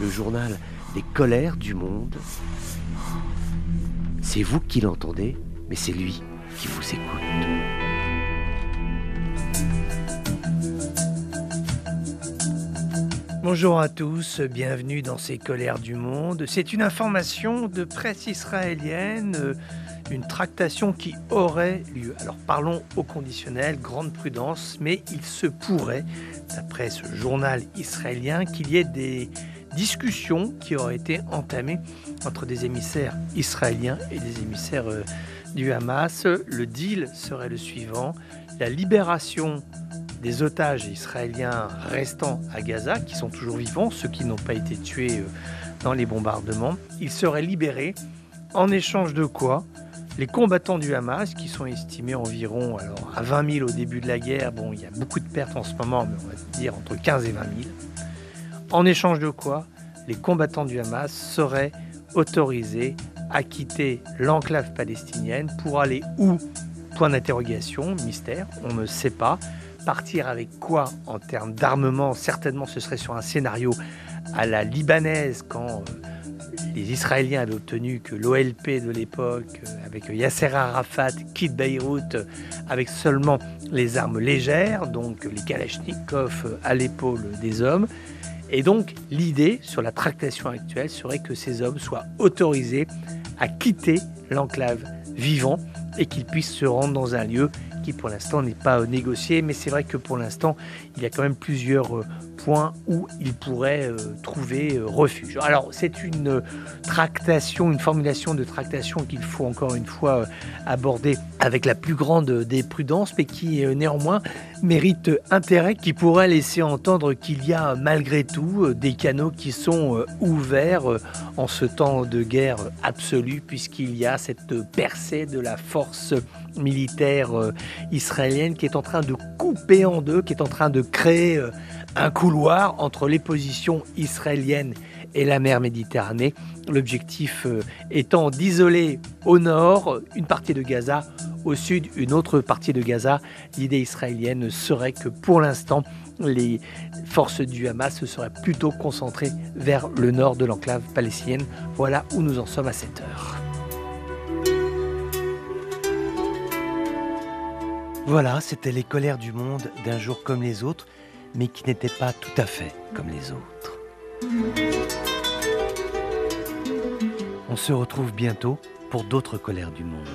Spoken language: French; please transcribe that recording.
le journal des colères du monde. C'est vous qui l'entendez, mais c'est lui qui vous écoute. Bonjour à tous, bienvenue dans ces colères du monde. C'est une information de presse israélienne, euh, une tractation qui aurait lieu. Alors parlons au conditionnel, grande prudence, mais il se pourrait, d'après ce journal israélien, qu'il y ait des discussions qui auraient été entamées entre des émissaires israéliens et des émissaires euh, du Hamas. Le deal serait le suivant, la libération des otages israéliens restants à Gaza, qui sont toujours vivants, ceux qui n'ont pas été tués euh, dans les bombardements, ils seraient libérés en échange de quoi? Les combattants du Hamas, qui sont estimés environ à 20 000 au début de la guerre, bon, il y a beaucoup de pertes en ce moment, mais on va dire entre 15 et 20 000. En échange de quoi les combattants du Hamas seraient autorisés à quitter l'enclave palestinienne pour aller où? Point d'interrogation, mystère, on ne sait pas. Partir avec quoi en termes d'armement? Certainement ce serait sur un scénario à la libanaise quand euh, les Israéliens avaient obtenu que l'OLP de l'époque, euh, avec Yasser Arafat, quitte Beyrouth avec seulement les armes légères, donc les Kalachnikov à l'épaule des hommes. Et donc l'idée sur la tractation actuelle serait que ces hommes soient autorisés à quitter l'enclave vivant et qu'ils puissent se rendre dans un lieu qui pour l'instant n'est pas négocié, mais c'est vrai que pour l'instant, il y a quand même plusieurs euh, points où ils pourraient euh, trouver euh, refuge. Alors c'est une tractation, une formulation de tractation qu'il faut encore une fois aborder avec la plus grande des prudences, mais qui néanmoins mérite intérêt, qui pourrait laisser entendre qu'il y a malgré tout des canaux qui sont ouverts en ce temps de guerre absolue, puisqu'il y a cette percée de la force militaire israélienne qui est en train de couper en deux, qui est en train de créer un entre les positions israéliennes et la mer Méditerranée. L'objectif euh, étant d'isoler au nord une partie de Gaza, au sud une autre partie de Gaza. L'idée israélienne serait que pour l'instant, les forces du Hamas se seraient plutôt concentrées vers le nord de l'enclave palestinienne. Voilà où nous en sommes à cette heure. Voilà, c'était les colères du monde d'un jour comme les autres mais qui n'était pas tout à fait comme les autres. On se retrouve bientôt pour d'autres colères du monde.